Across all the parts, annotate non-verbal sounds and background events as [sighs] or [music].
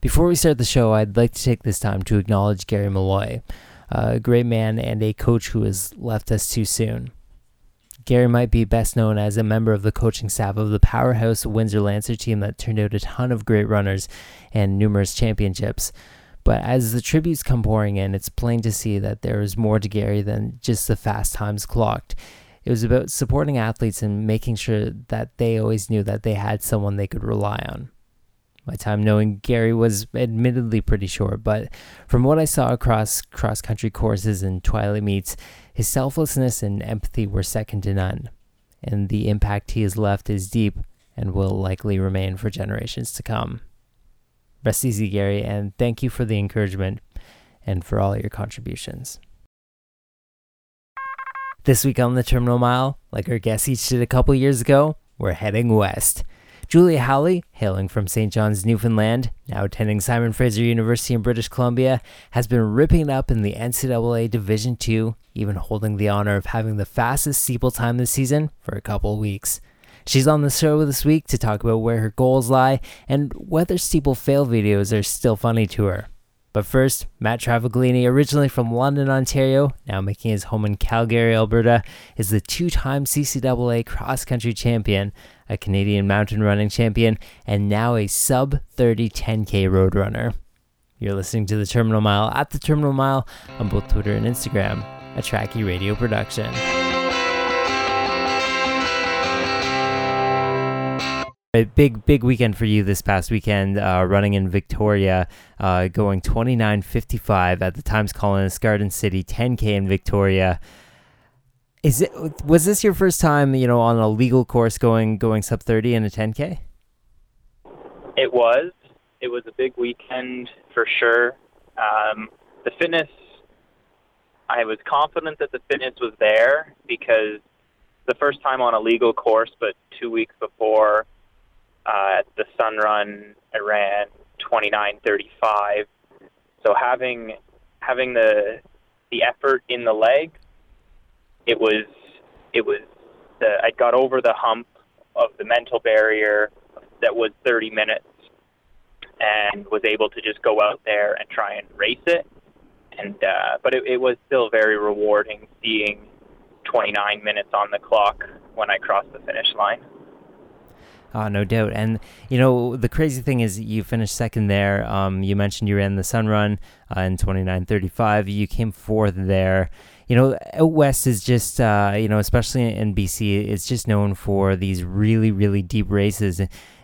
Before we start the show, I'd like to take this time to acknowledge Gary Malloy, a great man and a coach who has left us too soon. Gary might be best known as a member of the coaching staff of the powerhouse Windsor Lancer team that turned out a ton of great runners and numerous championships. But as the tributes come pouring in, it's plain to see that there is more to Gary than just the fast times clocked. It was about supporting athletes and making sure that they always knew that they had someone they could rely on. My time knowing Gary was admittedly pretty short, but from what I saw across cross country courses and twilight meets, his selflessness and empathy were second to none. And the impact he has left is deep and will likely remain for generations to come. Rest easy, Gary, and thank you for the encouragement and for all your contributions. This week on the Terminal Mile, like our guests each did a couple years ago, we're heading west. Julia Howley, hailing from St. John's, Newfoundland, now attending Simon Fraser University in British Columbia, has been ripping it up in the NCAA Division II, even holding the honor of having the fastest steeple time this season for a couple weeks. She's on the show this week to talk about where her goals lie and whether steeple fail videos are still funny to her. But first, Matt Travaglini, originally from London, Ontario, now making his home in Calgary, Alberta, is the two time CCAA cross country champion, a Canadian mountain running champion, and now a sub 30 10K road runner. You're listening to the Terminal Mile at the Terminal Mile on both Twitter and Instagram, a Trackie Radio production. A big, big weekend for you this past weekend, uh, running in Victoria, uh, going 29.55 at the Times Colonist Garden City 10K in Victoria. Is it was this your first time, you know, on a legal course going going sub 30 in a 10K? It was. It was a big weekend for sure. Um, the fitness, I was confident that the fitness was there because the first time on a legal course, but two weeks before uh, at the Sun Run, I ran 29:35. So having having the the effort in the leg, it was it was the, I got over the hump of the mental barrier that was 30 minutes, and was able to just go out there and try and race it. And uh, but it, it was still very rewarding seeing 29 minutes on the clock when I crossed the finish line. Oh, no doubt. And, you know, the crazy thing is you finished second there. Um, you mentioned you ran the Sun Run uh, in 29.35. You came fourth there. You know, out west is just, uh, you know, especially in BC, it's just known for these really, really deep races.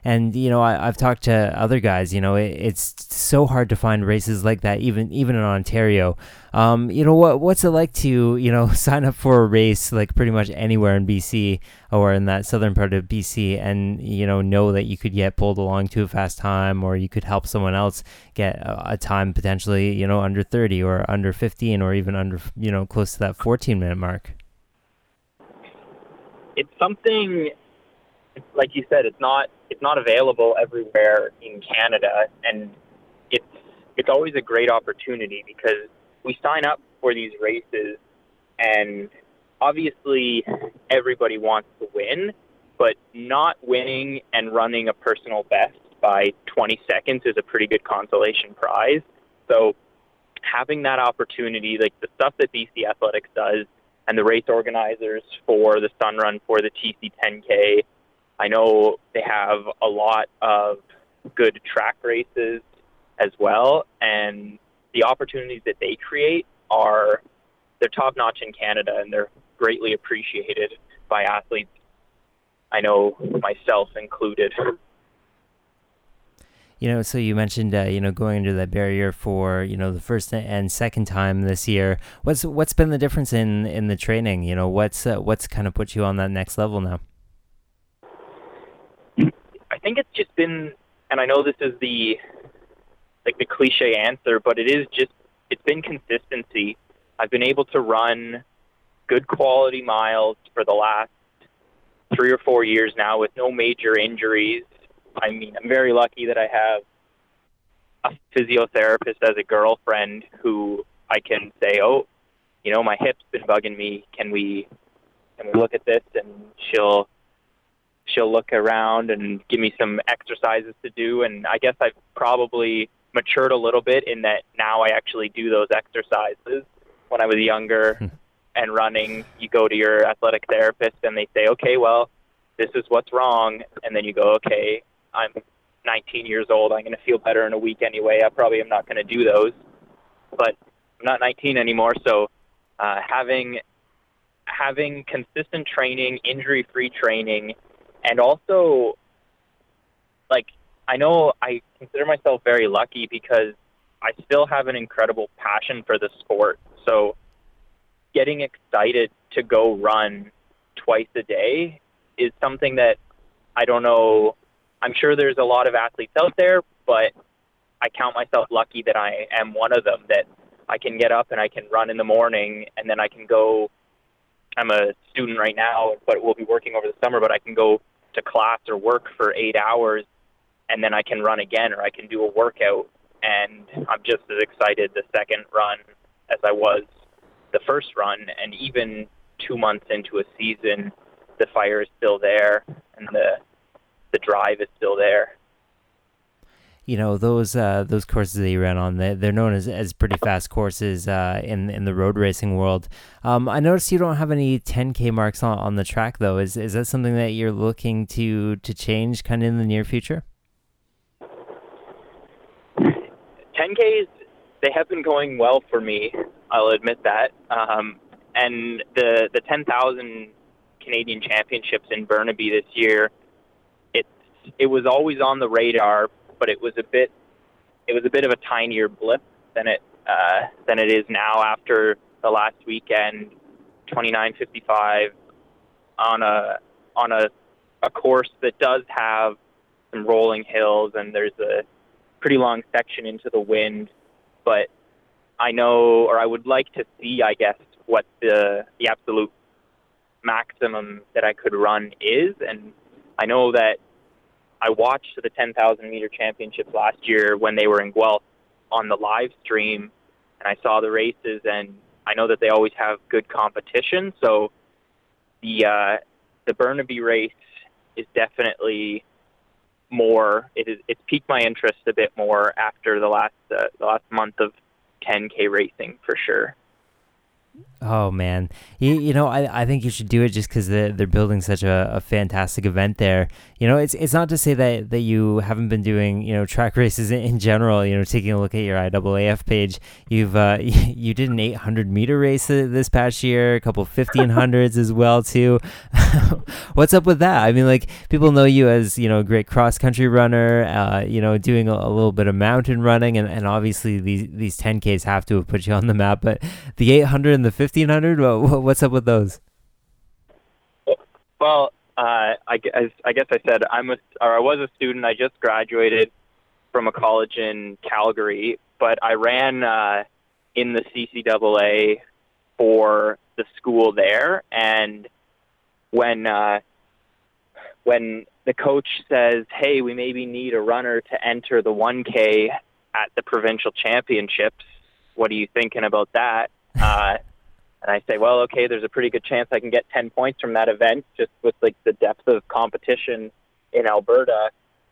And you know, I, have talked to other guys. You know, it, it's so hard to find races like that, even even in Ontario. Um, you know, what what's it like to you know [laughs] sign up for a race like pretty much anywhere in BC or in that southern part of BC, and you know know that you could get pulled along to a fast time, or you could help someone else get a, a time potentially you know under thirty or under fifteen or even under you know close that fourteen minute mark. It's something like you said, it's not it's not available everywhere in Canada, and it's it's always a great opportunity because we sign up for these races, and obviously everybody wants to win, but not winning and running a personal best by 20 seconds is a pretty good consolation prize. So having that opportunity, like the stuff that BC Athletics does, and the race organizers for the Sun Run, for the TC 10K, I know they have a lot of good track races as well, and the opportunities that they create are they're top notch in Canada, and they're greatly appreciated by athletes. I know myself included. You know, so you mentioned uh, you know going under that barrier for you know the first and second time this year. What's what's been the difference in in the training? You know, what's uh, what's kind of put you on that next level now? I think it's just been, and I know this is the like the cliche answer, but it is just it's been consistency. I've been able to run good quality miles for the last three or four years now with no major injuries. I mean, I'm very lucky that I have a physiotherapist as a girlfriend who I can say, "Oh, you know, my hip's been bugging me. Can we can we look at this?" And she'll she'll look around and give me some exercises to do. And I guess I've probably matured a little bit in that now I actually do those exercises. When I was younger [laughs] and running, you go to your athletic therapist and they say, okay, well, this is what's wrong. And then you go, okay, I'm 19 years old. I'm going to feel better in a week anyway. I probably am not going to do those. But I'm not 19 anymore. So uh, having having consistent training, injury-free training, and also like I know I consider myself very lucky because I still have an incredible passion for the sport. So getting excited to go run twice a day is something that I don't know. I'm sure there's a lot of athletes out there, but I count myself lucky that I am one of them that I can get up and I can run in the morning and then I can go I'm a student right now, but we'll be working over the summer, but I can go to class or work for 8 hours and then I can run again or I can do a workout and I'm just as excited the second run as I was the first run and even 2 months into a season the fire is still there and the the drive is still there. You know those uh, those courses that you ran on, they're, known as, as pretty fast courses uh, in in the road racing world. Um, I noticed you don't have any 10k marks on, on the track though. Is is that something that you're looking to to change kind of in the near future? 10Ks, they have been going well for me. I'll admit that. Um, and the the 10,000 Canadian Championships in Burnaby this year, it was always on the radar, but it was a bit it was a bit of a tinier blip than it uh, than it is now after the last weekend, 29:55 on a on a a course that does have some rolling hills and there's a pretty long section into the wind, but I know, or I would like to see, I guess, what the the absolute maximum that I could run is, and I know that I watched the 10,000 meter championships last year when they were in Guelph on the live stream, and I saw the races, and I know that they always have good competition. So the uh, the Burnaby race is definitely more. It is it's piqued my interest a bit more after the last uh, the last month of 10k racing for sure. Oh man, you, you know I, I think you should do it just because they're, they're building such a, a fantastic event there. You know it's it's not to say that, that you haven't been doing you know track [laughs] races in, in general. You know taking a look at your IAAF page, you've uh, [laughs] you did an 800 meter race this past year, a couple 1500s as well too. [laughs] What's up with that? I mean like people know you as you know a great cross country runner. Uh, you know doing a, a little bit of mountain running, and, and obviously these these 10ks have to have put you on the map. But the 800 and the 1500 what's up with those? Well uh, I, guess, I guess i said i'm a or i was a student. I just graduated from a college in calgary but i ran uh, in the ccaa for the school there. And when uh, when the coach says hey we maybe need a runner to enter the 1k at the provincial championships what are you thinking about that? Uh, and I say, well, okay, there's a pretty good chance I can get 10 points from that event just with like the depth of competition in Alberta.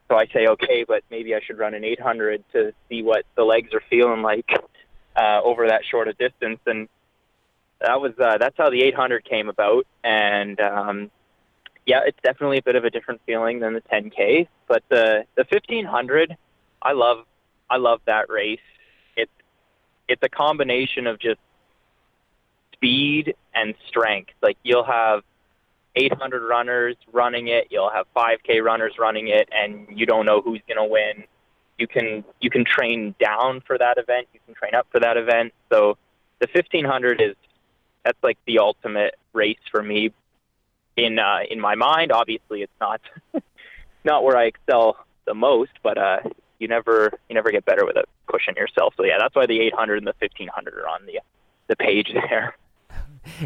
So I say, okay, but maybe I should run an 800 to see what the legs are feeling like uh, over that short a distance. And that was uh, that's how the 800 came about. And um, yeah, it's definitely a bit of a different feeling than the 10k. But the the 1500, I love I love that race. It's it's a combination of just speed and strength. Like you'll have 800 runners running it, you'll have 5K runners running it, and you don't know who's going to win. You can you can train down for that event, you can train up for that event. So the 1500 is that's like the ultimate race for me in uh, in my mind. Obviously, it's not [laughs] not where I excel the most, but uh, you never you never get better without pushing yourself. So yeah, that's why the 800 and the 1500 are on the the page there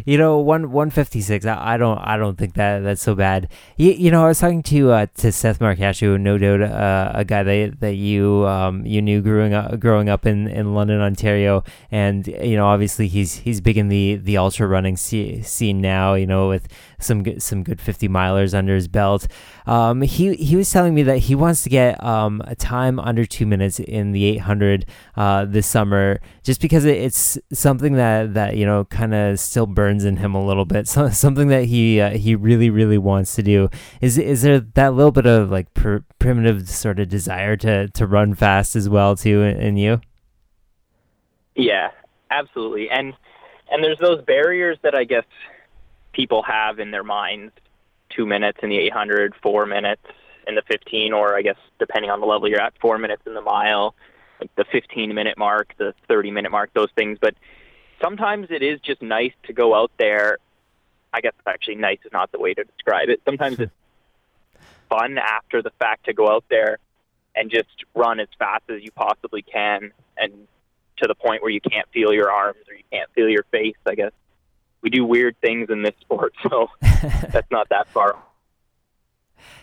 you know, one one fifty six. I, I don't I don't think that that's so bad. You, you know, I was talking to uh, to Seth Marcascio, no doubt uh, a guy that that you um you knew growing up growing up in, in London, Ontario, and you know, obviously he's he's big in the the ultra running scene now. You know, with some good, some good 50 milers under his belt. Um, he he was telling me that he wants to get um, a time under two minutes in the 800 uh, this summer, just because it's something that that you know kind of still burns in him a little bit. So [laughs] something that he uh, he really really wants to do. Is is there that little bit of like pr- primitive sort of desire to to run fast as well too in, in you? Yeah, absolutely. And and there's those barriers that I guess people have in their minds: two minutes in the 800, four minutes in the 15, or I guess depending on the level you're at, four minutes in the mile, like the 15 minute mark, the 30 minute mark, those things. But sometimes it is just nice to go out there. I guess actually nice is not the way to describe it. Sometimes [laughs] it's fun after the fact to go out there and just run as fast as you possibly can and to the point where you can't feel your arms or you can't feel your face. I guess we do weird things in this sport, so [laughs] that's not that far.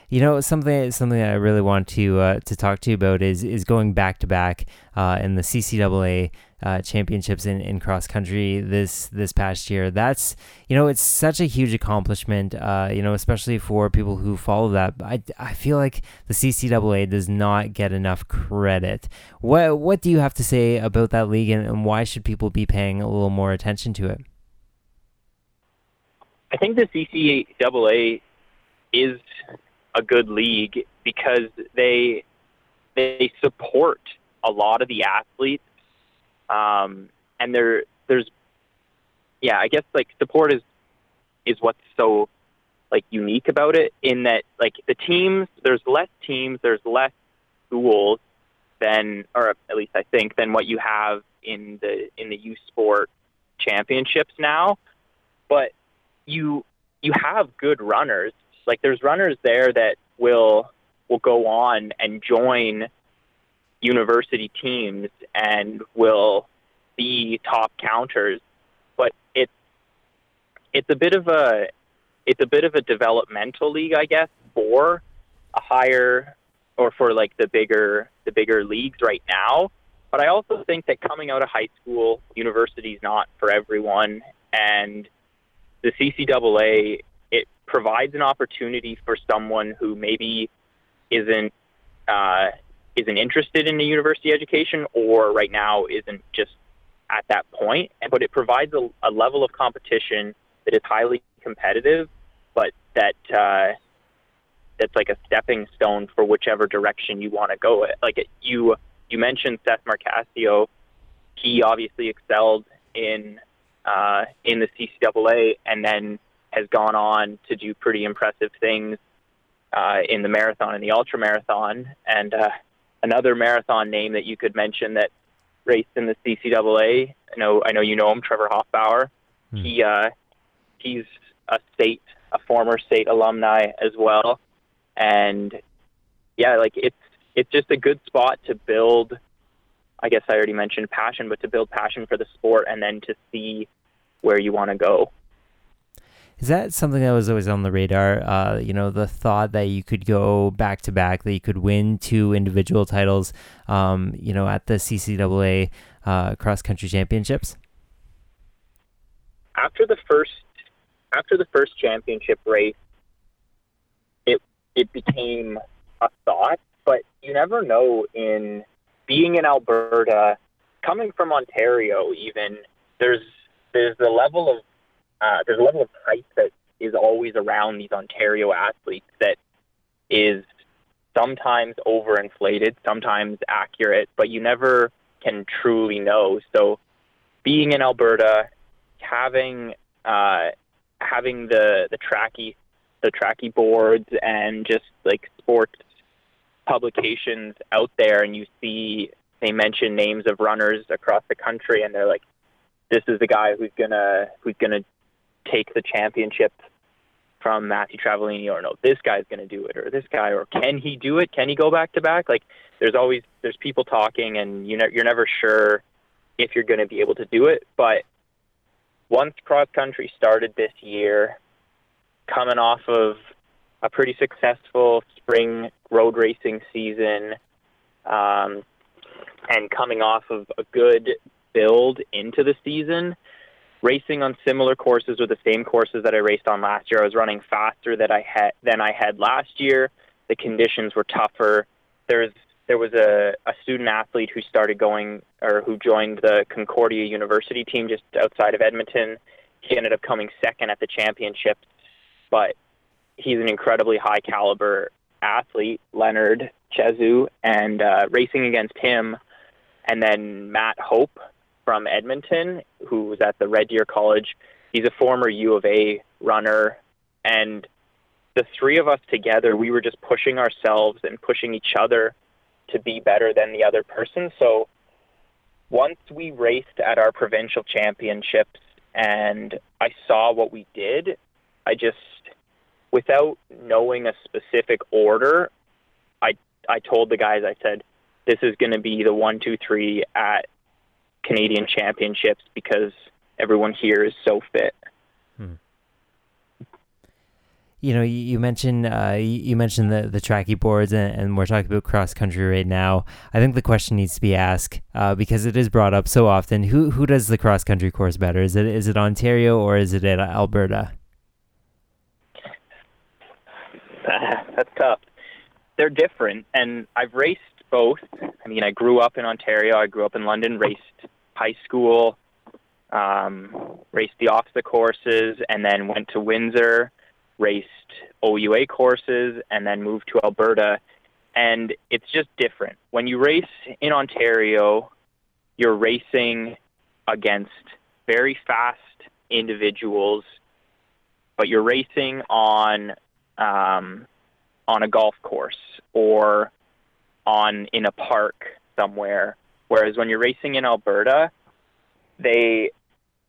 You know something something that I really want to uh, to talk to you about is is going back to back uh, in the CCAA uh, championships in, in cross country this this past year. That's you know it's such a huge accomplishment. Uh, you know especially for people who follow that. I, I feel like the CCAA does not get enough credit. What what do you have to say about that league and, and why should people be paying a little more attention to it? I think the CCAA is a good league because they they support a lot of the athletes, um, and there there's yeah I guess like support is is what's so like unique about it in that like the teams there's less teams there's less schools than or at least I think than what you have in the in the U Sport championships now, but you you have good runners. Like there's runners there that will will go on and join university teams and will be top counters, but it's it's a bit of a it's a bit of a developmental league, I guess, for a higher or for like the bigger the bigger leagues right now. But I also think that coming out of high school, university is not for everyone, and the CCAA it provides an opportunity for someone who maybe isn't uh, isn't interested in a university education or right now isn't just at that point. But it provides a, a level of competition that is highly competitive, but that uh, that's like a stepping stone for whichever direction you want to go. Like you you mentioned Seth Marcasio, he obviously excelled in uh, in the CCAA, and then has gone on to do pretty impressive things uh, in the marathon and the ultra marathon. And uh, another marathon name that you could mention that raced in the CCAA. I know I know you know him, Trevor Hofbauer. Hmm. He uh, he's a SAIT, a former SAIT alumni as well, and yeah, like it's it's just a good spot to build. I guess I already mentioned passion, but to build passion for the sport and then to see where you want to go. Is that something that was always on the radar? Uh, you know, the thought that you could go back to back, that you could win two individual titles, um, you know, at the CCAA uh, cross country championships. After the first, after the first championship race, it it became a thought, but you never know. In being in Alberta, coming from Ontario, even there's there's the level of uh, there's a level of hype that is always around these Ontario athletes that is sometimes overinflated, sometimes accurate, but you never can truly know. So, being in Alberta, having uh, having the the Trackie the Trackie boards and just like sports publications out there, and you see they mention names of runners across the country, and they're like, "This is the guy who's gonna who's gonna take the championship from Matthew Travaglini or no, this guy's to do it or this guy or can he do it? Can he go back to back? Like there's always there's people talking and you know you're never sure if you're to be able to do it. But once cross country started this year, coming off of a pretty successful spring road racing season, um, and coming off of a good build into the season, racing on similar courses or the same courses that I raced on last year. I was running faster than I had than I had last year. The conditions were tougher. There's there was a, a student athlete who started going or who joined the Concordia University team just outside of Edmonton. He ended up coming second at the championships, but he's an incredibly high caliber athlete, Leonard Chezu, and uh, racing against him, and then Matt Hope from Edmonton, who was at the Red Deer College. He's a former U of A runner, and the three of us together, we were just pushing ourselves and pushing each other to be better than the other person. So once we raced at our provincial championships and I saw what we did, I just, without knowing a specific order, I I told the guys, I said, this is going to be the one, two, three at Canadian Championships because everyone here is so fit. Hmm. You know, you, mentioned uh, you mentioned the the Trackie boards, and, and, we're talking about cross country right now. I think the question needs to be asked uh, because it is brought up so often. Who who does the cross country course better? Is it is it Ontario or is it at Alberta? That's tough. They're different, and I've raced both. I mean, I grew up in Ontario. I grew up in London. Raced high school, um, raced the OFSAA courses, and then went to Windsor, raced OUA courses, and then moved to Alberta. And it's just different. When you race in Ontario, you're racing against very fast individuals, but you're racing on um, on a golf course or on in a park somewhere Whereas when you're racing in Alberta, they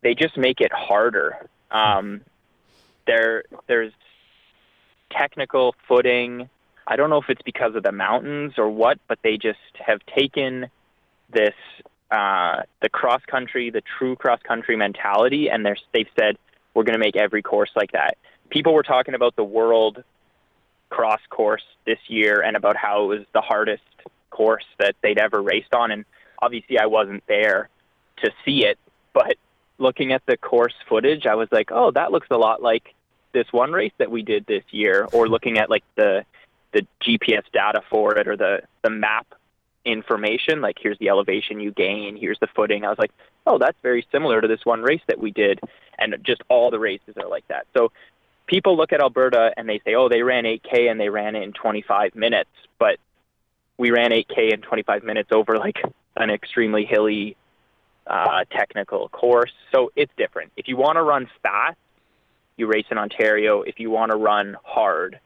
they just make it harder. Um, there there's technical footing. I don't know if it's because of the mountains or what, but they just have taken this uh, the cross country, the true cross country mentality, and they're, they've said we're going to make every course like that. People were talking about the world cross course this year and about how it was the hardest course that they'd ever raced on, and obviously I wasn't there to see it, but looking at the course footage, I was like, oh, that looks a lot like this one race that we did this year, or looking at like the the GPS data for it or the the map information, like here's the elevation you gain, here's the footing. I was like, oh, that's very similar to this one race that we did, and just all the races are like that. So people look at Alberta and they say, oh, they ran 8K and they ran it in 25 minutes, but we ran 8K in 25 minutes over like an extremely hilly uh, technical course. So it's different. If you want to run fast, you race in Ontario. If you want to run hard,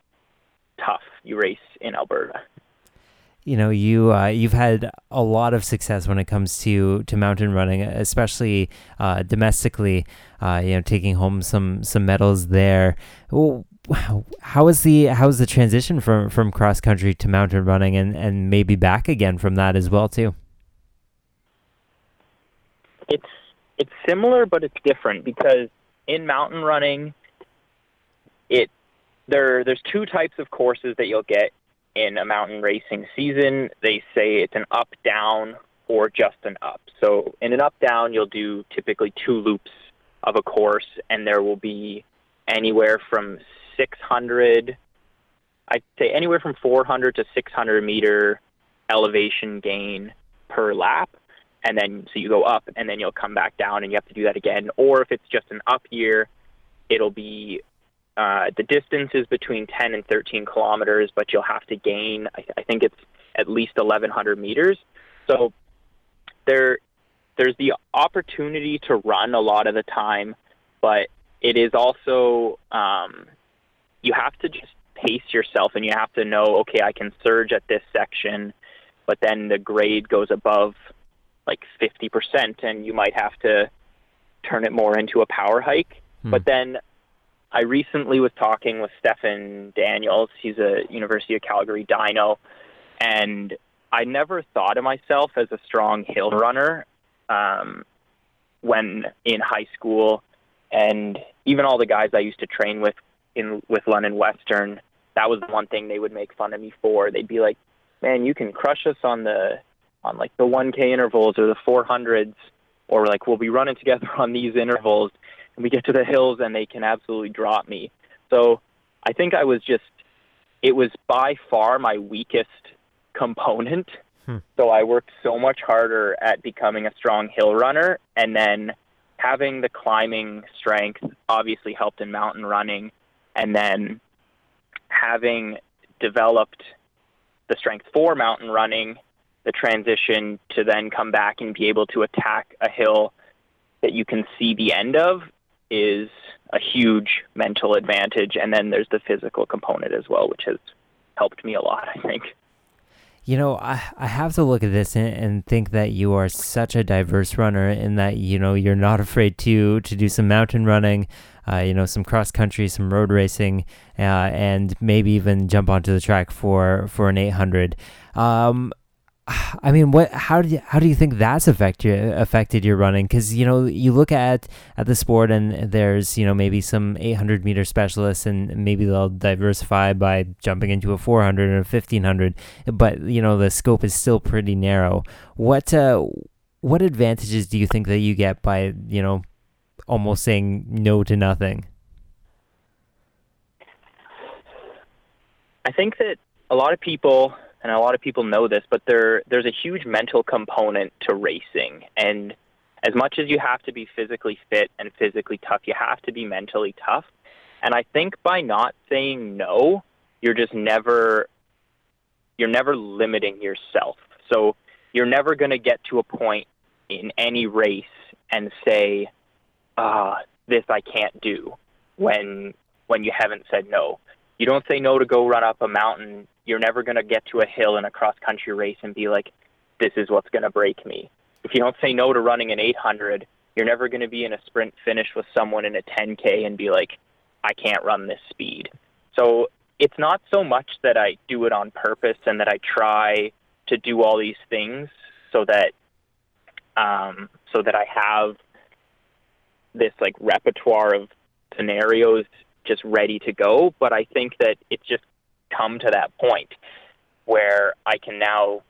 tough, you race in Alberta. You know, you uh, you've had a lot of success when it comes to, to mountain running, especially uh, domestically. Uh, you know, taking home some some medals there. Well, how is the how's the transition from from cross country to mountain running, and and maybe back again from that as well too? It's it's similar but it's different because in mountain running it there there's two types of courses that you'll get in a mountain racing season. They say it's an up down or just an up. So in an up down you'll do typically two loops of a course and there will be anywhere from 600 I'd say anywhere from 400 to 600 meter elevation gain per lap and then so you go up and then you'll come back down and you have to do that again. Or if it's just an up year, it'll be uh, the distance is between 10 and 13 kilometers, but you'll have to gain. I, I think it's at least 1,100 meters. So there, there's the opportunity to run a lot of the time, but it is also um, you have to just pace yourself and you have to know, okay, I can surge at this section, but then the grade goes above like 50% and you might have to turn it more into a power hike. Hmm. But then I recently was talking with Stefan Daniels. He's a University of Calgary Dino. And I never thought of myself as a strong hill runner um, when in high school. And even all the guys I used to train with in with London Western, that was one thing they would make fun of me for. They'd be like, "Man, you can crush us on the on like the 1K intervals or the 400s, or like we'll be running together on these intervals, and we get to the hills and they can absolutely drop me. So I think I was just it was by far my weakest component. Hmm. So I worked so much harder at becoming a strong hill runner and then having the climbing strength obviously helped in mountain running and then having developed the strength for mountain running the transition to then come back and be able to attack a hill that you can see the end of is a huge mental advantage. And then there's the physical component as well, which has helped me a lot, I think. You know, I, I have to look at this and, and think that you are such a diverse runner in that, you know, you're not afraid to to do some mountain running, uh, you know, some cross country, some road racing, uh, and maybe even jump onto the track for, for an 800. Um, [sighs] I mean, what? How do you how do you think that's affected affected your running? Because you know you look at at the sport and there's you know maybe some 800 meter specialists and maybe they'll diversify by jumping into a 400 or a 1500, but you know the scope is still pretty narrow. What uh, what advantages do you think that you get by you know almost saying no to nothing? I think that a lot of people and a lot of people know this, but there there's a huge mental component to racing. And as much as you have to be physically fit and physically tough, you have to be mentally tough. And I think by not saying no, you're just never you're never limiting yourself. So you're never going to get to a point in any race and say, "Ah, this I can't do," when when you haven't said no. You don't say no to go run up a mountain you're never going to get to a hill in a cross country race and be like, this is what's going to break me. If you don't say no to running an 800, you're never going to be in a sprint finish with someone in a 10K and be like, I can't run this speed. So it's not so much that I do it on purpose and that I try to do all these things so that um, so that I have this like repertoire of scenarios just ready to go. But I think that it's just come to that point where I can now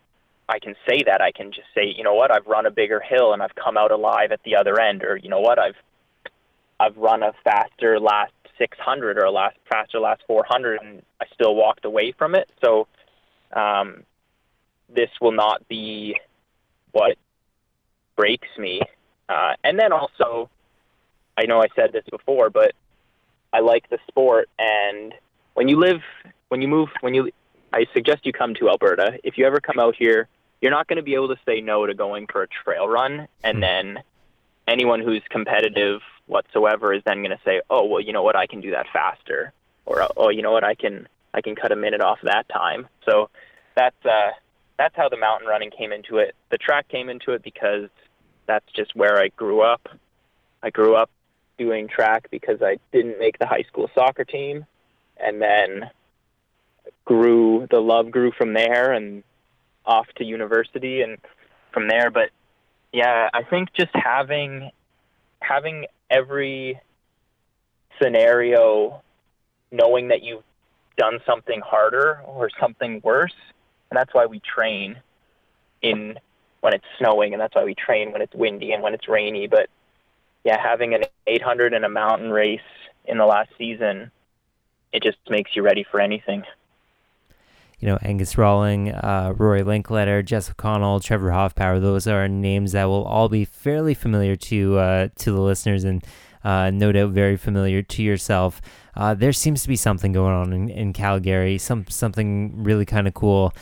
I can say that I can just say, you know what, I've run a bigger hill and I've come out alive at the other end, or you know what, I've I've run a faster last 600 or a last faster last 400, and I still walked away from it. So um, this will not be what breaks me. Uh, and then also, I know I said this before, but I like the sport, and when you live when you move, when you, I suggest you come to Alberta. If you ever come out here, you're not going to be able to say no to going for a trail run, and hmm. then anyone who's competitive whatsoever is then going to say, "Oh, well, you know what? I can do that faster," or "Oh, you know what? I can I can cut a minute off that time." So that's uh, that's how the mountain running came into it. The track came into it because that's just where I grew up. I grew up doing track because I didn't make the high school soccer team, and then grew the love grew from there and off to university and from there. But yeah i think just having having every scenario knowing that you've done something harder or something worse and that's why we train in when it's snowing and that's why we train when it's windy and when it's rainy. But yeah having an 800 in a mountain race in the last season it just makes you ready for anything you know, Angus Rawling, uh, Rory Linkletter, Jess O'Connell, Trevor Hofbauer. Those are names that will all be fairly familiar to uh, to the listeners and uh, no doubt very familiar to yourself. Uh, there seems to be something going on in, in Calgary, some something really kind of cool.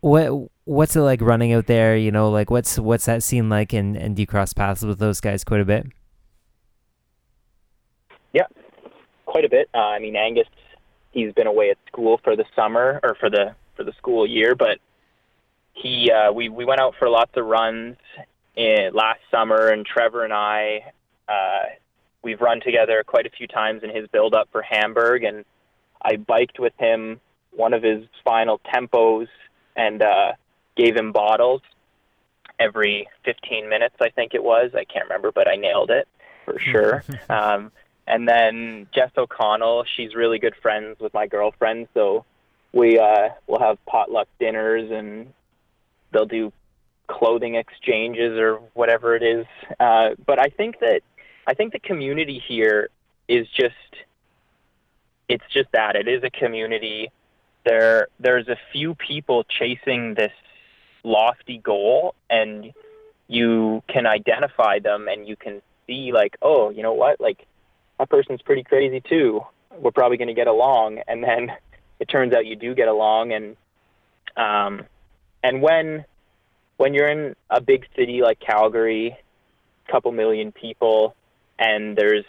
What what's it like running out there? You know, like what's what's that scene like? And and do you cross paths with those guys quite a bit? Yeah, quite a bit. Uh, I mean, Angus he's been away at school for the summer or for the for the school year, but he uh, we we went out for lots of runs in, last summer, and Trevor and I uh, we've run together quite a few times in his build up for Hamburg, and I biked with him one of his final tempos and uh, gave him bottles every 15 minutes, I think it was. I can't remember, but I nailed it for sure. [laughs] um, and then Jess O'Connell, she's really good friends with my girlfriend, so we uh will have potluck dinners and they'll do clothing exchanges or whatever it is. Uh but I think that I think the community here is just it's just that it is a community. There there's a few people chasing this lofty goal and you can identify them and you can see like, oh, you know what? Like that person's pretty crazy too. We're probably going to get along and then it turns out you do get along and um and when when you're in a big city like Calgary, a couple million people and there's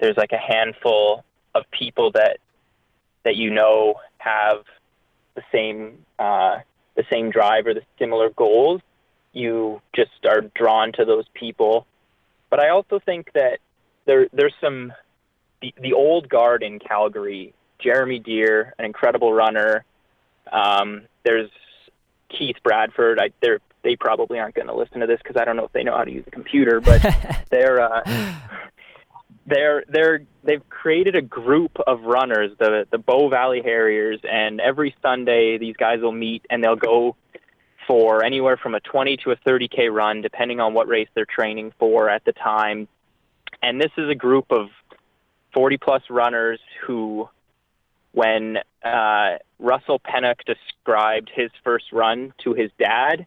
there's like a handful of people that that you know have the same uh, the same drive or the similar goals, you just are drawn to those people. But I also think that there there's some the, the old guard in Calgary, Jeremy Deer, an incredible runner. Um, there's Keith Bradford. I, they're they probably aren't going to listen to this because I don't know if they know how to use a computer, but [laughs] they're uh, they're they're they've created a group of runners, the the Bow Valley Harriers, and every Sunday these guys will meet and they'll go for anywhere from a 20 to a 30k run, depending on what race they're training for at the time. And this is a group of 40 plus runners who, when uh, Russell Pennock described his first run to his dad,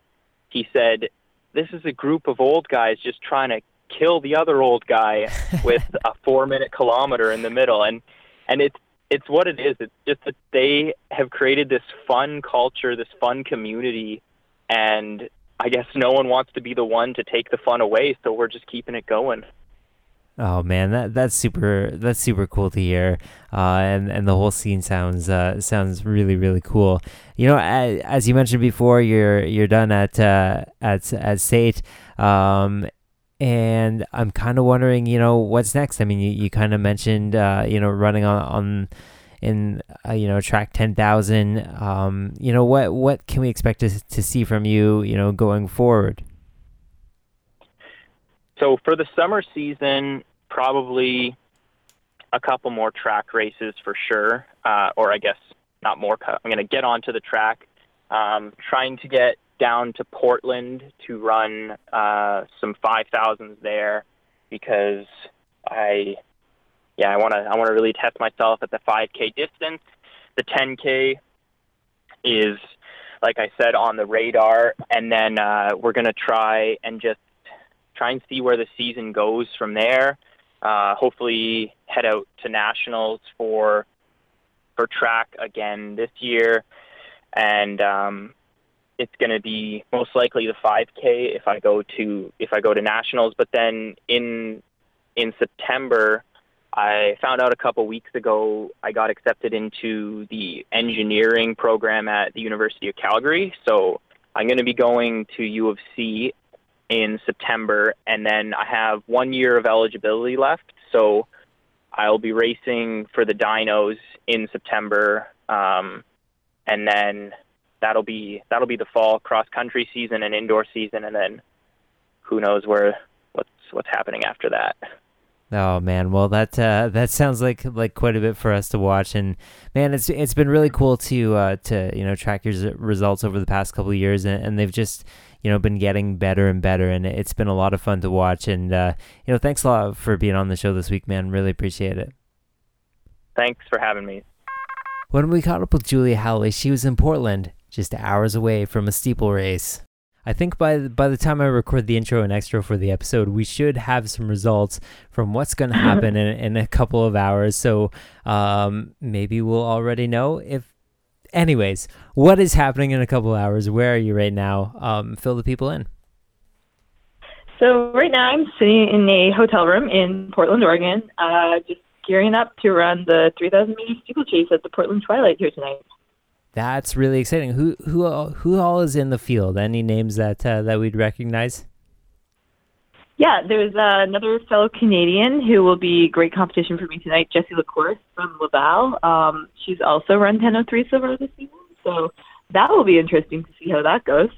he said, "This is a group of old guys just trying to kill the other old guy [laughs] with a four minute kilometer in the middle. And and it's it's what it is. It's just that they have created this fun culture this fun community and i guess no one wants to be the one to take the fun away so we're just keeping it going Oh man, that that's super that's super cool to hear, uh, and and the whole scene sounds uh, sounds really really cool. You know, as, as you mentioned before, you're you're done at uh, at at SAIT, um, and I'm kind of wondering, you know, what's next. I mean, you, you kind of mentioned, uh, you know, running on on in uh, you know track 10,000. Um, you know, what what can we expect to to see from you, you know, going forward? So for the summer season, probably a couple more track races for sure, uh, or I guess not more. I'm going to get onto the track, um, trying to get down to Portland to run uh, some 5000s there because I, yeah, I want to I want to really test myself at the 5K distance. The 10K is, like I said, on the radar, and then uh, we're gonna try and just try and see where the season goes from there. Uh, hopefully, head out to nationals for for track again this year, and um, it's going to be most likely the 5K if I go to if I go to nationals. But then in in September, I found out a couple weeks ago I got accepted into the engineering program at the University of Calgary. So I'm going to be going to U of C in September, and then I have one year of eligibility left. So I'll be racing for the Dinos in September, um, and then that'll be that'll be the fall cross country season and indoor season, and then who knows where what's what's happening after that. Oh man, well that uh, that sounds like like quite a bit for us to watch, and man, it's it's been really cool to uh, to you know track your results over the past couple of years, and, and they've just you know been getting better and better, and it's been a lot of fun to watch. And uh, you know, thanks a lot for being on the show this week, man. Really appreciate it. Thanks for having me. When we caught up with Julia Howley, she was in Portland just hours away from a steeple race. I think by by the time I record the intro and extra for the episode, we should have some results from what's going [laughs] to happen in, in a couple of hours. So um, maybe we'll already know if. Anyways, what is happening in a couple hours? Where are you right now? Um, fill the people in. So right now I'm sitting in a hotel room in Portland, Oregon, uh, just gearing up to run the 3,000 meter steeplechase at the Portland Twilight here tonight. That's really exciting. Who who who all is in the field? Any names that uh, that we'd recognize? Yeah, there's uh, another fellow Canadian who will be great competition for me tonight, Jessie Lacourse from Laval. Um, she's also run 10:03 silver this season, so that will be interesting to see how that goes.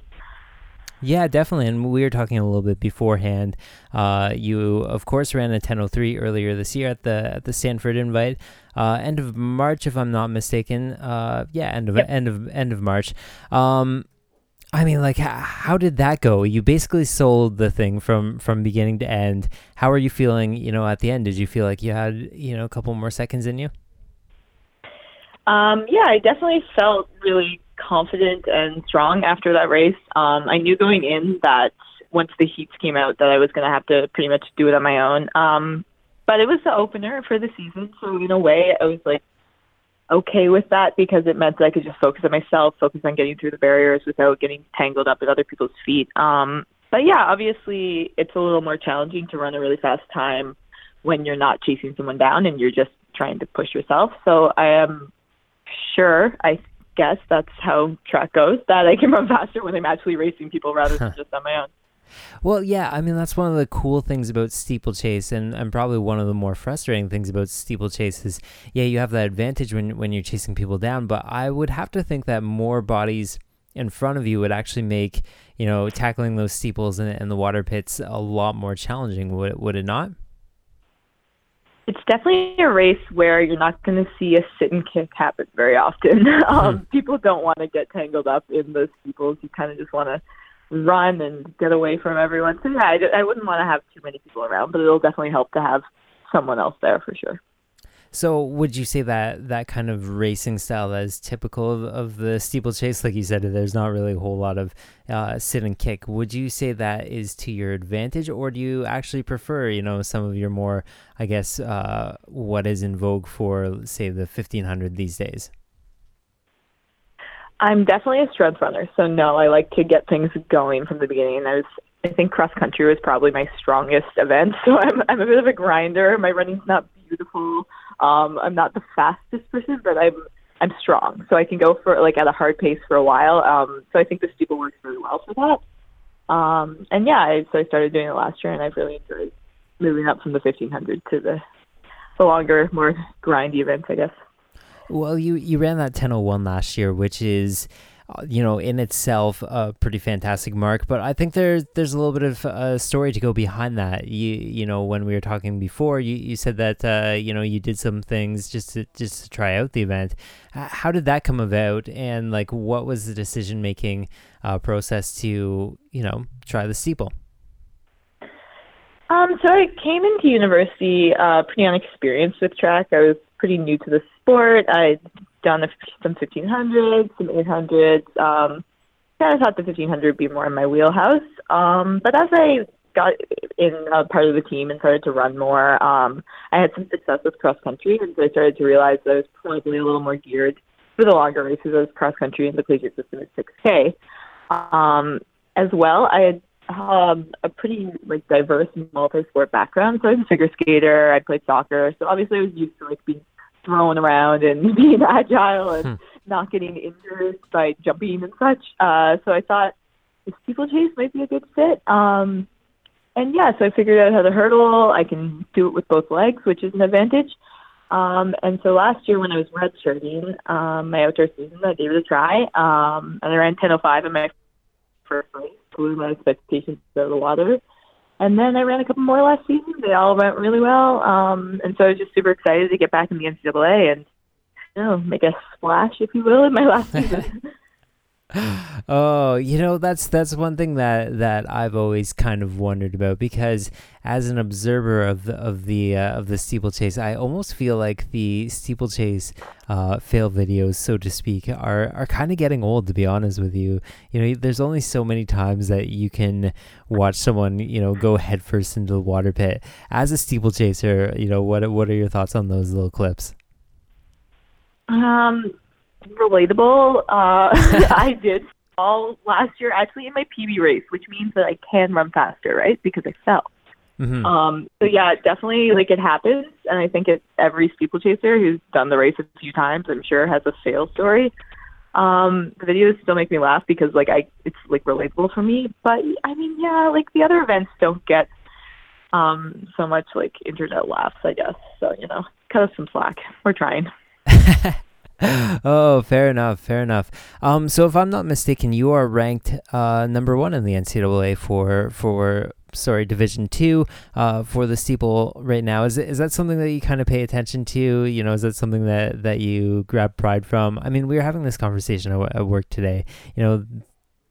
Yeah, definitely. And we were talking a little bit beforehand. Uh, you, of course, ran a 1003 earlier this year at the at the Stanford Invite, uh, end of March, if I'm not mistaken. Uh, yeah, end of yep. end of end of March. Um, I mean, like, how, how did that go? You basically sold the thing from from beginning to end. How are you feeling? You know, at the end, did you feel like you had you know a couple more seconds in you? Um, yeah, I definitely felt really confident and strong after that race. Um, I knew going in that once the heats came out that I was going to have to pretty much do it on my own. Um, but it was the opener for the season, so in a way, I was like okay with that because it meant that I could just focus on myself, focus on getting through the barriers without getting tangled up in other people's feet. Um, but yeah, obviously, it's a little more challenging to run a really fast time when you're not chasing someone down and you're just trying to push yourself. So I am sure, I guess that's how track goes, that I can run [laughs] faster when I'm actually racing people rather than [laughs] just on my own. Well, yeah, I mean that's one of the cool things about steeplechase, and, and probably one of the more frustrating things about steeplechase is, yeah, you have that advantage when when you're chasing people down, but I would have to think that more bodies in front of you would actually make you know tackling those steeples and, and the water pits a lot more challenging. Would it, would it not? It's definitely a race where you're not going to see a sit and kick happen very often. [laughs] um, hmm. people don't want to get tangled up in the steeples. You kind of just want to run and get away from everyone. So yeah, I, I wouldn't want to have too many people around, but it'll definitely help to have someone else there for sure. So, would you say that that kind of racing style that is typical of, of the steeplechase, like you said, there's not really a whole lot of uh, sit and kick. Would you say that is to your advantage, or do you actually prefer, you know, some of your more, I guess, uh, what is in vogue for, say, the 1500 these days? I'm definitely a strength runner, so no, I like to get things going from the beginning. I was, I think cross country was probably my strongest event, [laughs] so I'm I'm a bit of a grinder. My running's not beautiful. Um, I'm not the fastest person, but I'm I'm strong, so I can go for like at a hard pace for a while. Um, so I think the steeple works really well for that. Um, and yeah, I, so I started doing it last year, and I've really enjoyed moving up from the 1500 to the the longer, more grindy events, I guess. Well, you you ran that 1001 last year, which is uh, you know in itself a pretty fantastic mark but i think there's there's a little bit of a story to go behind that. You you know when we were talking before you, you said that uh, you know you did some things just to just to try out the event. How did that come about? And like what was the decision making uh, process to you know try the steeple? Um, so I came into university uh, pretty unexperienced with track. I was pretty new to the sport. I'd done some 1500s, some 800s. Um, kind of thought the 1500 would be more in my wheelhouse. Um, but as I got in a part of the team and started to run more, um, I had some success with cross country, and so I started to realize that I was probably a little more geared for the longer races as cross country and the collegiate system at 6K. Um, as well, I had um, a pretty like diverse multi-sport background. So I was a figure skater. I played soccer. So obviously I was used to like being thrown around and [laughs] being agile and hmm. not getting injured by jumping and such. Uh, so I thought this steeplechase might be a good fit. Um, and yeah, so I figured out how to hurdle. I can do it with both legs, which is an advantage. Um, and so last year when I was redshirting um, my outdoor season, I gave it a try. Um, and I ran 10.05 in my first race, blew my expectations out of the water. And then I ran a couple more last season. They all went really well. Um, and so I was just super excited to get back in the NCAA and, you know, make a splash, if you will, in my last [laughs] season. [laughs] oh, you know that's that's one thing that that I've always kind of wondered about because as an observer of the of the uh, of the steeplechase, I almost feel like the steeplechase uh, fail videos, so to speak, are are kind of getting old. To be honest with you, you know, there's only so many times that you can watch someone, you know, go headfirst into the water pit. As a steeplechaser, you know, what what are your thoughts on those little clips? Um relatable. Uh, [laughs] [laughs] I did fall last year actually in my PB race, which means that I can run faster, right? Because I fell. Mm-hmm. Um, so yeah, definitely like it happens, and I think it every steeplechaser who's done the race a few times, I'm sure, has a fail story. Um, the videos still make me laugh because like I, it's like relatable for me. But I mean, yeah, like the other events don't get um so much like internet laughs, I guess. So you know, cut us some slack. We're trying. [laughs] [laughs] oh, fair enough, fair enough. Um, so if I'm not mistaken, you are ranked uh, number one in the NCAA for for sorry Division Two uh, for the steeple right now. Is is that something that you kind of pay attention to? You know, is that something that that you grab pride from? I mean, we were having this conversation at work today. You know,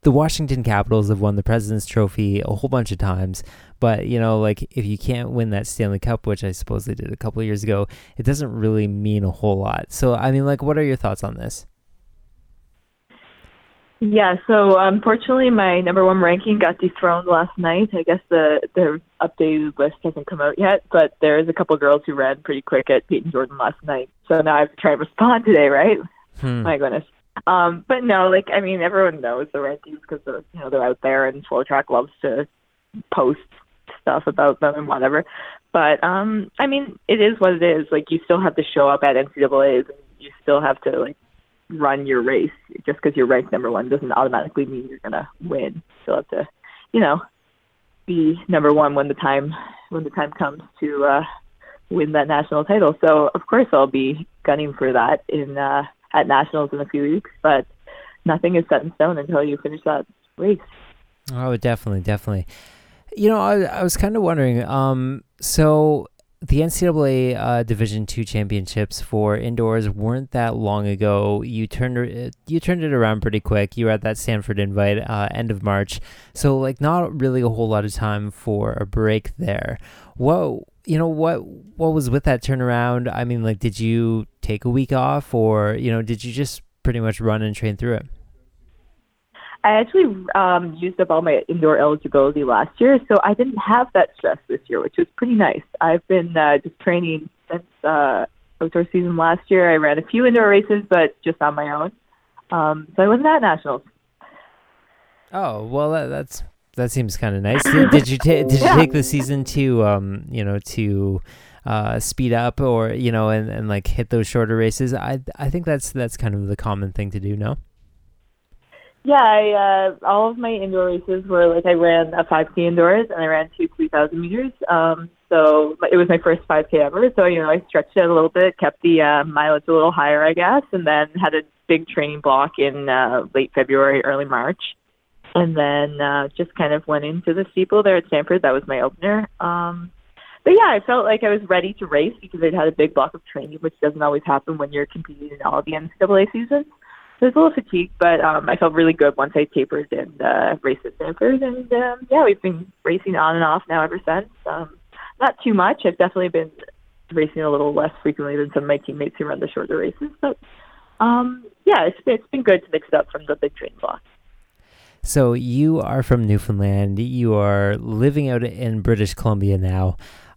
the Washington Capitals have won the President's Trophy a whole bunch of times, but you know, like if you can't win that Stanley Cup, which I suppose they did a couple of years ago, it doesn't really mean a whole lot. So, I mean, like, what are your thoughts on this? Yeah, so unfortunately, my number one ranking got dethroned last night. I guess the the updated list hasn't come out yet, but there's a couple of girls who ran pretty quick at Payton Jordan last night. So now I have to try and respond today, right? Hmm. My goodness. Um, but no, like I mean, everyone knows the red rankings because they're you know they're out there, and FloTrack loves to post stuff about them and whatever. But um, I mean, it is what it is. Like you still have to show up at NCAA's, and you still have to like run your race. Just because you're ranked number one doesn't automatically mean you're gonna win. You still have to, you know, be number one when the time when the time comes to uh, win that national title. So of course I'll be gunning for that in uh, at nationals in a few weeks. But nothing is set in stone until you finish that race. Oh, definitely, definitely. You know, I, I was kind of wondering. Um, so the NCAA uh, Division Two championships for indoors weren't that long ago. You turned you turned it around pretty quick. You were at that Stanford invite uh, end of March, so like not really a whole lot of time for a break there. What you know what what was with that turnaround? I mean, like, did you take a week off, or you know, did you just pretty much run and train through it? I actually um, used up all my indoor eligibility last year, so I didn't have that stress this year, which was pretty nice. I've been uh, just training since uh, outdoor season last year. I ran a few indoor races, but just on my own. Um, so I wasn't at nationals. Oh well, that, that's that seems kind of nice. [laughs] Did, you ta- did you Yeah. take the season to um you know to uh speed up or you know and, and like hit those shorter races? I I think that's that's kind of the common thing to do. No. Yeah, I, uh, all of my indoor races were like I ran a 5K indoors and I ran two 3,000 meters. Um, so it was my first 5K ever. So you know I stretched it a little bit, kept the uh, mileage a little higher, I guess, and then had a big training block in uh, late February, early March, and then uh, just kind of went into the steeple there at Stanford. That was my opener. Um, but yeah, I felt like I was ready to race because I'd had a big block of training, which doesn't always happen when you're competing in all the NCAA seasons. So I was a little fatigued, but um, I felt really good once I tapered and uh, raced at Stanford. And um, yeah, we've been racing on and off now ever since. Um, not too much. I've definitely been racing a little less frequently than some of my teammates who run the shorter races. But um, yeah, it's, it's been good to mix it up from the big training block. So you are from Newfoundland. You are living out in British Columbia now.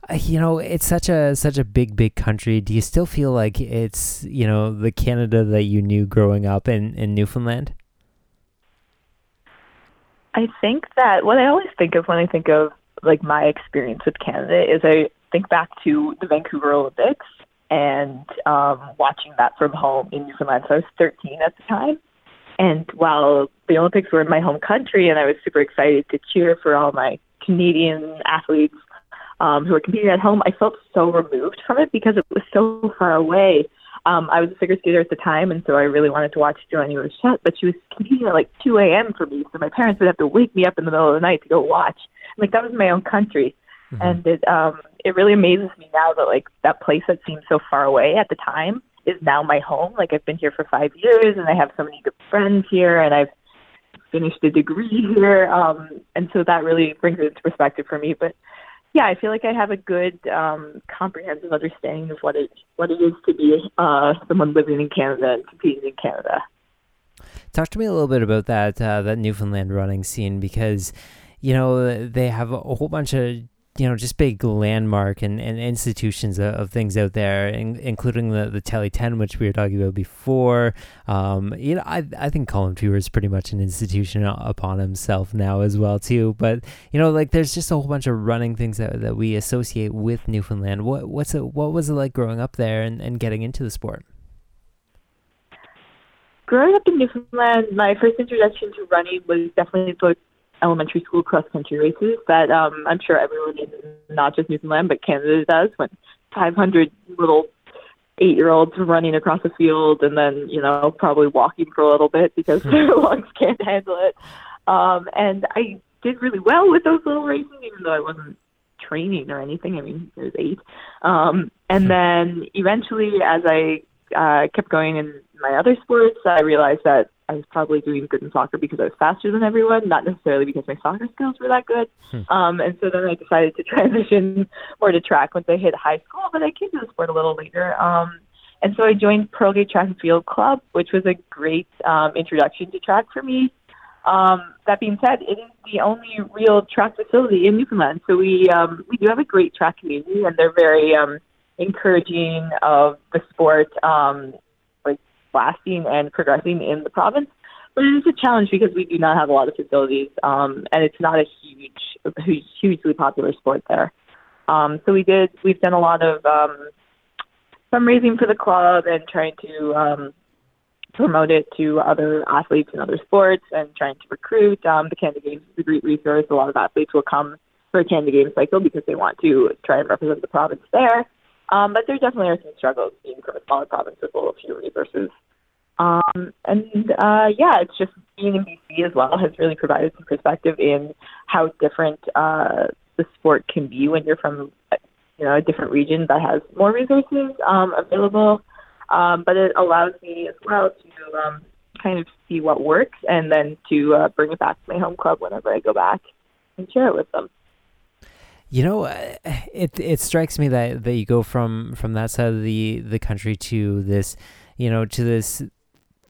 Uh, You know, it's such a such a big, big country. Do you still feel like it's you know the Canada that you knew growing up in in Newfoundland? I think that what I always think of when I think of like my experience with Canada is I think back to the Vancouver Olympics and um, watching that from home in Newfoundland. So I was 13 at the time. And while the Olympics were in my home country and I was super excited to cheer for all my Canadian athletes um, who were competing at home, I felt so removed from it because it was so far away. Um, I was a figure skater at the time, and so I really wanted to watch Joannie Rochette, but she was competing at like 2 a.m. for me, so my parents would have to wake me up in the middle of the night to go watch. Like that was my own country, Mhm. and it um, it really amazes me now that like that place that seemed so far away at the time is now my home. Like I've been here for five years, and I have so many good friends here, and I've finished a degree here, um, and so that really brings it into perspective for me. But yeah, I feel like I have a good um, comprehensive understanding of what it what it is to be uh, someone living in Canada and competing in Canada. Talk to me a little bit about that uh, that Newfoundland running scene because you know they have a whole bunch of you know just big landmark and, and institutions of, of things out there, in, including the the Tely Ten, which we were talking about before. Um, you know, I I think Colin Fewer is pretty much an institution upon himself now as well too. But you know, like there's just a whole bunch of running things that, that we associate with Newfoundland. What what's it what was it like growing up there and, and getting into the sport? Growing up in Newfoundland, my first introduction to running was definitely elementary school cross country races that um, I'm sure everyone in not just Newfoundland but Canada does when 500 little eight year olds are running across a field and then you know probably walking for a little bit because [laughs] their lungs can't handle it. Um, and I did really well with those little races, even though I wasn't training or anything. I mean, I was eight. Um, and then eventually, as I uh, kept going in my other sports, I realized that I was probably doing good in soccer because I was faster than everyone, not necessarily because my soccer skills were that good. Hmm. Um, and so then I decided to [laughs] transition more to track once I hit high school, but I came to the sport a little later. Um, and so I joined Pearlgate Track and Field Club, which was a great um, introduction to track for me. Um, that being said, it is the only real track facility in Newfoundland. So we um, we do have a great track community, and they're very um, encouraging of the sport, um, like lasting and progressing in the province. But it is a challenge because we do not have a lot of facilities, um, and it's not a huge, huge, hugely popular sport there. Um, so we did, we've done a lot of um, fundraising for the club and trying to um, promote it to other athletes in other sports and trying to recruit. Um, the Canada Games is a great resource. A lot of athletes will come for a Canada Games cycle because they want to try and represent the province there. Um, but there definitely are some struggles being from a smaller province with a little fewer resources. Um, and uh, yeah, it's just being in BC as well has really provided some perspective in how different uh, the sport can be when you're from you know a different region that has more resources um, available. Um, but it allows me as well to um, kind of see what works and then to uh, bring it back to my home club whenever I go back and share it with them. You know, uh, it it strikes me that, that you go from from that side of the the country to this, you know, to this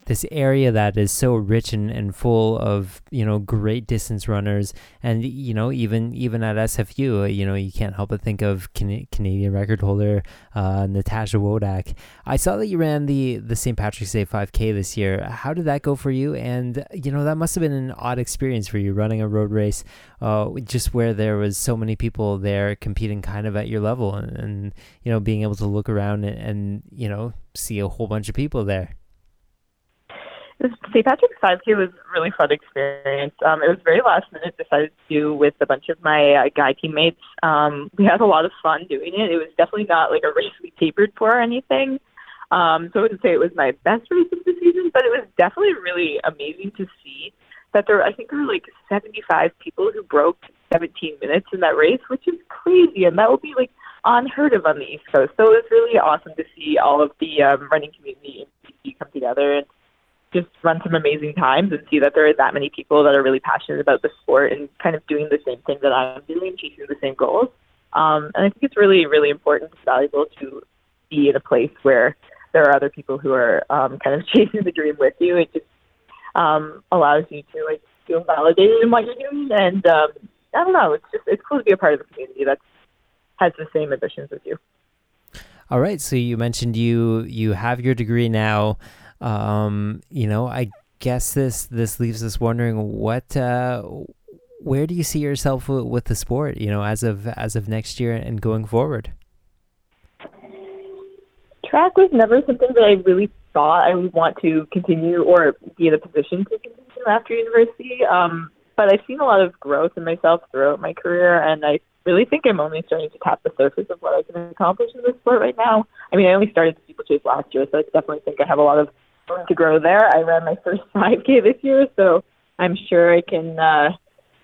this area that is so rich and, and full of you know great distance runners and you know even even at SFU uh, you know you can't help but think of Can- Canadian record holder uh, Natasha Wodak. I saw that you ran the the St. Patrick's Day 5K this year. How did that go for you? And you know that must have been an odd experience for you running a road race, uh, just where there was so many people there competing kind of at your level and, and you know being able to look around and, and you know see a whole bunch of people there. St. Patrick's 5K was a really fun experience. Um, it was very last minute. Decided to do with a bunch of my uh, guy teammates. Um, we had a lot of fun doing it. It was definitely not like a race we tapered for or anything. Um, so I wouldn't say it was my best race of the season, but it was definitely really amazing to see that there. I think there were like 75 people who broke 17 minutes in that race, which is crazy, and that would be like unheard of on the East Coast. So it was really awesome to see all of the um, running community in BC come together and just run some amazing times and see that there are that many people that are really passionate about the sport and kind of doing the same thing that I'm doing, chasing the same goals. Um, and I think it's really, really important and valuable to be in a place where there are other people who are um, kind of [laughs] chasing the dream with you. It just um, allows you to like feel validated in what you're doing, and um, I don't know. It's just it's cool to be a part of a community that has the same ambitions as you. All right. So you mentioned you you have your degree now. Um, you know, I guess this this leaves us wondering what uh, where do you see yourself w- with the sport? You know, as of as of next year and going forward. Track was never something that I really thought I would want to continue or be in a position to continue after university. Um, but I've seen a lot of growth in myself throughout my career, and I really think I'm only starting to tap the surface of what I can accomplish in this sport right now. I mean, I only started the steeplechase last year, so I definitely think I have a lot of to grow there. I ran my first [laughs] 5K this year, so I'm sure I can uh,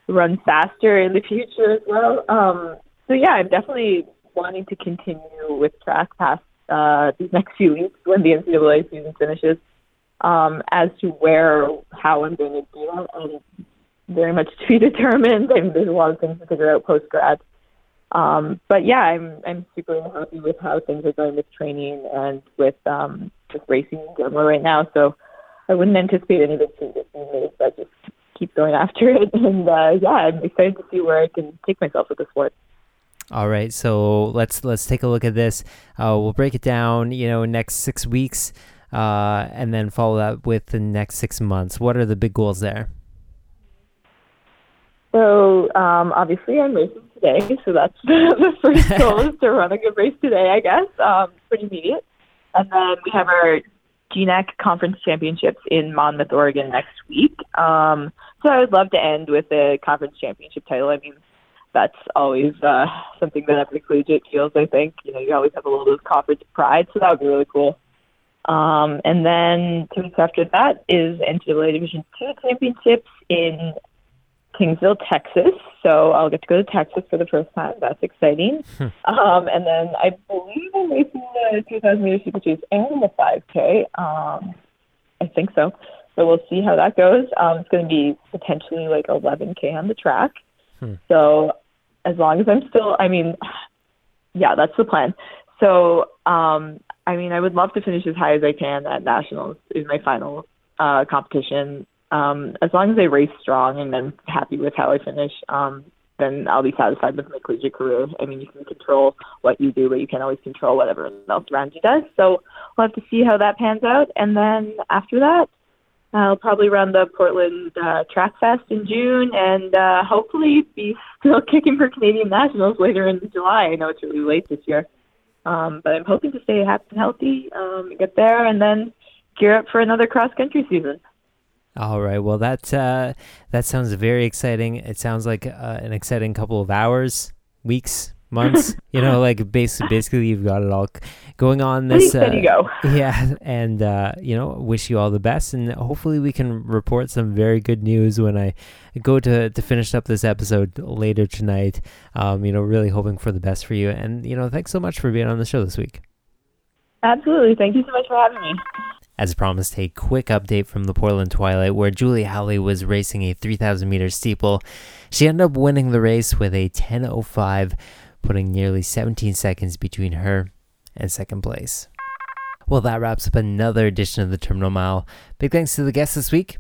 run faster in the future as well. Um, so yeah, I'm definitely wanting to continue with track past uh, these next few weeks when the NCAA season finishes. Um, as to where, how I'm going to do it, I'm very much to be [laughs] determined. I mean, there's a lot of things to figure out post grad. Um, but yeah, I'm I'm super happy with how things are going with training and with um, just racing in general right now. So I wouldn't anticipate any big changes being made, but just keep going after [laughs] it. And uh, yeah, I'm excited to see where I can take myself with the sport. All right, so let's let's take a look at this. Uh, we'll break it down. You know, next six weeks, uh, and then follow that with the next six months. What are the big goals there? So um, obviously, I'm racing today, so that's [laughs] the first [laughs] goal is to run a good race today. I guess um, pretty immediate, and then we have our GNAC Conference Championships in Monmouth, Oregon next week. Um, so I would love to end with a conference championship title. I mean, that's always uh, something that every collegiate feels. I think you know you always have a little bit of conference pride, so that would be really cool. Um, and then two weeks after that is NCAA Division Two championships in Kingsville, Texas. So I'll get to go to Texas for the first time. That's exciting. um, and then I believe I'm racing the 2,000 meter steeplechase and the 5K. Um, I think so. So we'll see how that goes. Um, it's going to be potentially like 11K on the track. Hmm. So as long as I'm still, I mean, yeah, that's the plan. So, um, I mean, I would love to finish as high as I can at nationals. Is my final uh, competition. Um, as long as I race strong and I'm happy with how I finish, um, then I'll be satisfied with my collegiate career. I mean, you can control what you do, but you can't always control whatever else around you does. So we'll have to see how that pans out. And then after that, I'll probably run the Portland uh, Track Fest in June and uh, hopefully be still [laughs] kicking for Canadian Nationals later in July. I know it's really late this year. Um, but I'm hoping to stay happy and healthy, um, get there, and then gear up for another cross country season. All right. Well, that uh, that sounds very exciting. It sounds like uh, an exciting couple of hours, weeks, [laughs] months. you know, like basically, basically, you've got it all going on. This, uh, go. [laughs] yeah, and uh, you know, wish you all the best, and hopefully, we can report some very good news when I go to to finish up this episode later tonight. Um, you know, really hoping for the best for you, and you know, thanks so much for being on the show this week. Absolutely. Thank you so much for having me. As promised, a quick update from the Portland Twilight where Julie Howley was racing a 3,000 meter steeple. She ended up winning the race with a 10.05, putting nearly 17 seconds between her and second place. Well, that wraps up another edition of the Terminal Mile. Big thanks to the guests this week,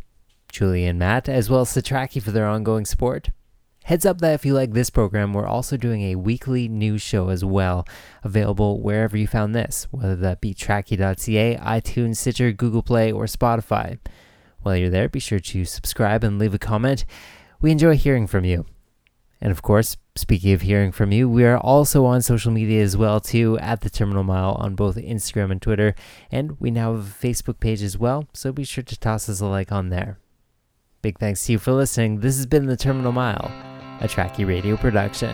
Julie and Matt, as well as Satraki for their ongoing support. Heads up that if you like this program, we're also doing a weekly news show as well, available wherever you found this, whether that be Trackie.ca, iTunes, Stitcher, Google Play, or Spotify. While you're there, be sure to subscribe and leave a comment. We enjoy hearing from you. And of course, speaking of hearing from you, we are also on social media as well too at the Terminal Mile on both Instagram and Twitter, and we now have a Facebook page as well, so be sure to toss us a like on there. Big thanks to you for listening. This has been the Terminal Mile, a Trackie Radio production.